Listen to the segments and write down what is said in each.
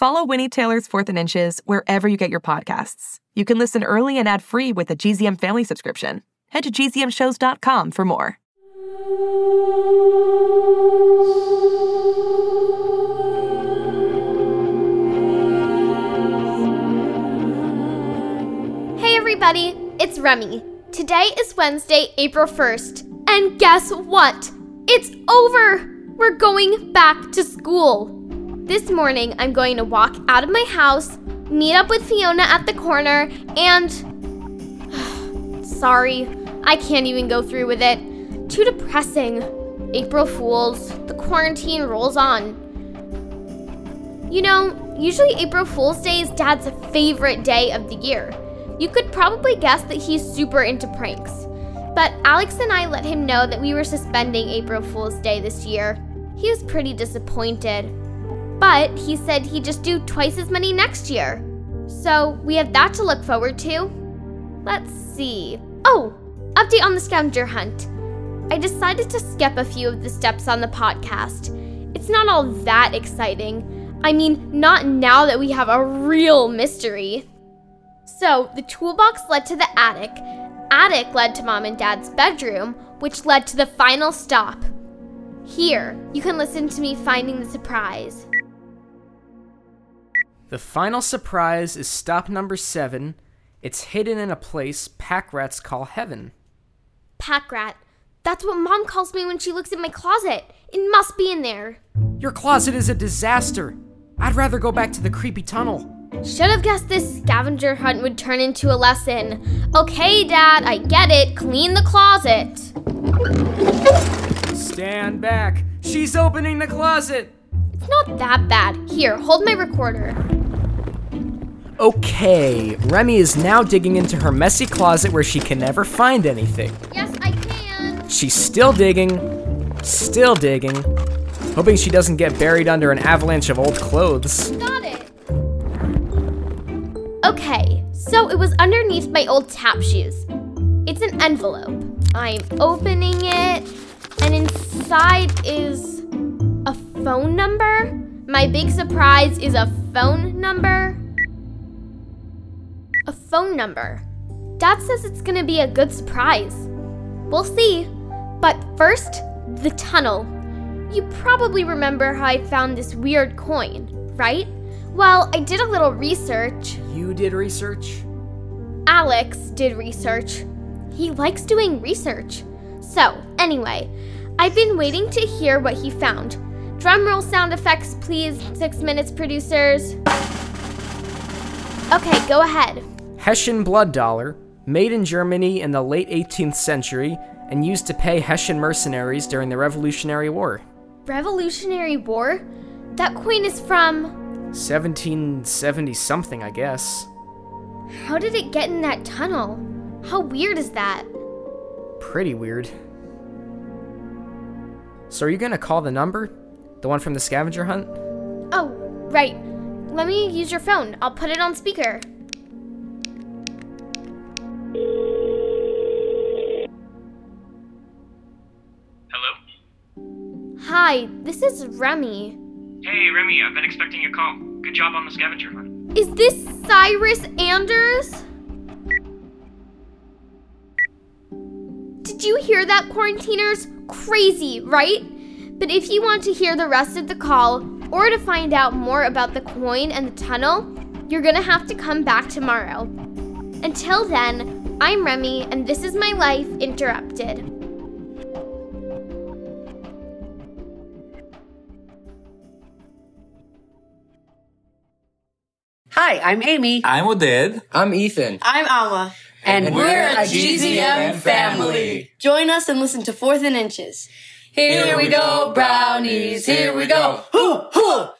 Follow Winnie Taylor's Fourth and Inches wherever you get your podcasts. You can listen early and ad free with a GZM family subscription. Head to gzmshows.com for more. Hey everybody, it's Remy. Today is Wednesday, April 1st. And guess what? It's over! We're going back to school. This morning, I'm going to walk out of my house, meet up with Fiona at the corner, and. Sorry, I can't even go through with it. Too depressing. April Fools, the quarantine rolls on. You know, usually April Fool's Day is Dad's favorite day of the year. You could probably guess that he's super into pranks. But Alex and I let him know that we were suspending April Fool's Day this year. He was pretty disappointed. But he said he'd just do twice as many next year. So we have that to look forward to. Let's see. Oh, update on the scavenger hunt. I decided to skip a few of the steps on the podcast. It's not all that exciting. I mean, not now that we have a real mystery. So, the toolbox led to the attic, attic led to mom and dad's bedroom, which led to the final stop. Here, you can listen to me finding the surprise. The final surprise is stop number seven. It's hidden in a place pack rats call heaven. Pack rat. That's what mom calls me when she looks in my closet. It must be in there. Your closet is a disaster. I'd rather go back to the creepy tunnel. Should have guessed this scavenger hunt would turn into a lesson. Okay, Dad, I get it. Clean the closet. Stand back. She's opening the closet. It's not that bad. Here, hold my recorder. Okay, Remy is now digging into her messy closet where she can never find anything. Yes, I can. She's still digging, still digging, hoping she doesn't get buried under an avalanche of old clothes. Got it. Okay, so it was underneath my old tap shoes. It's an envelope. I'm opening it, and inside is a phone number. My big surprise is a phone number. A phone number. Dad says it's gonna be a good surprise. We'll see. But first, the tunnel. You probably remember how I found this weird coin, right? Well, I did a little research. You did research? Alex did research. He likes doing research. So, anyway, I've been waiting to hear what he found. Drumroll sound effects, please. Six minutes, producers. Okay, go ahead. Hessian blood dollar, made in Germany in the late 18th century and used to pay Hessian mercenaries during the Revolutionary War. Revolutionary War? That coin is from. 1770 something, I guess. How did it get in that tunnel? How weird is that? Pretty weird. So, are you gonna call the number? The one from the scavenger hunt? Oh, right. Let me use your phone. I'll put it on speaker. Hi, this is Remy. Hey, Remy, I've been expecting your call. Good job on the scavenger hunt. Is this Cyrus Anders? Did you hear that, quarantiners? Crazy, right? But if you want to hear the rest of the call, or to find out more about the coin and the tunnel, you're gonna have to come back tomorrow. Until then, I'm Remy, and this is my life interrupted. Hi, I'm Amy. I'm Oded. I'm Ethan. I'm Alma. And, we're a GZM family. Join us and listen to Fourth and Inches. Here we go, brownies. Here we go. Huh, huh.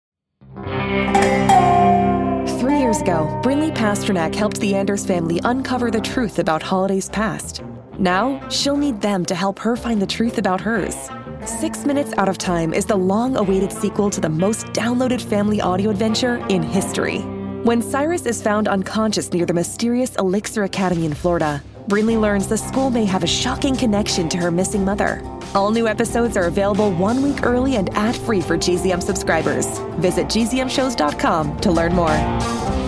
years ago, Brinley Pasternak helped the Anders family uncover the truth about Holiday's past. Now, she'll need them to help her find the truth about hers. Six Minutes Out of Time is the long awaited sequel to the most downloaded family audio adventure in history. When Cyrus is found unconscious near the mysterious Elixir Academy in Florida, Brinley learns the school may have a shocking connection to her missing mother. All new episodes are available one week early and ad free for GZM subscribers. Visit gzmshows.com to learn more.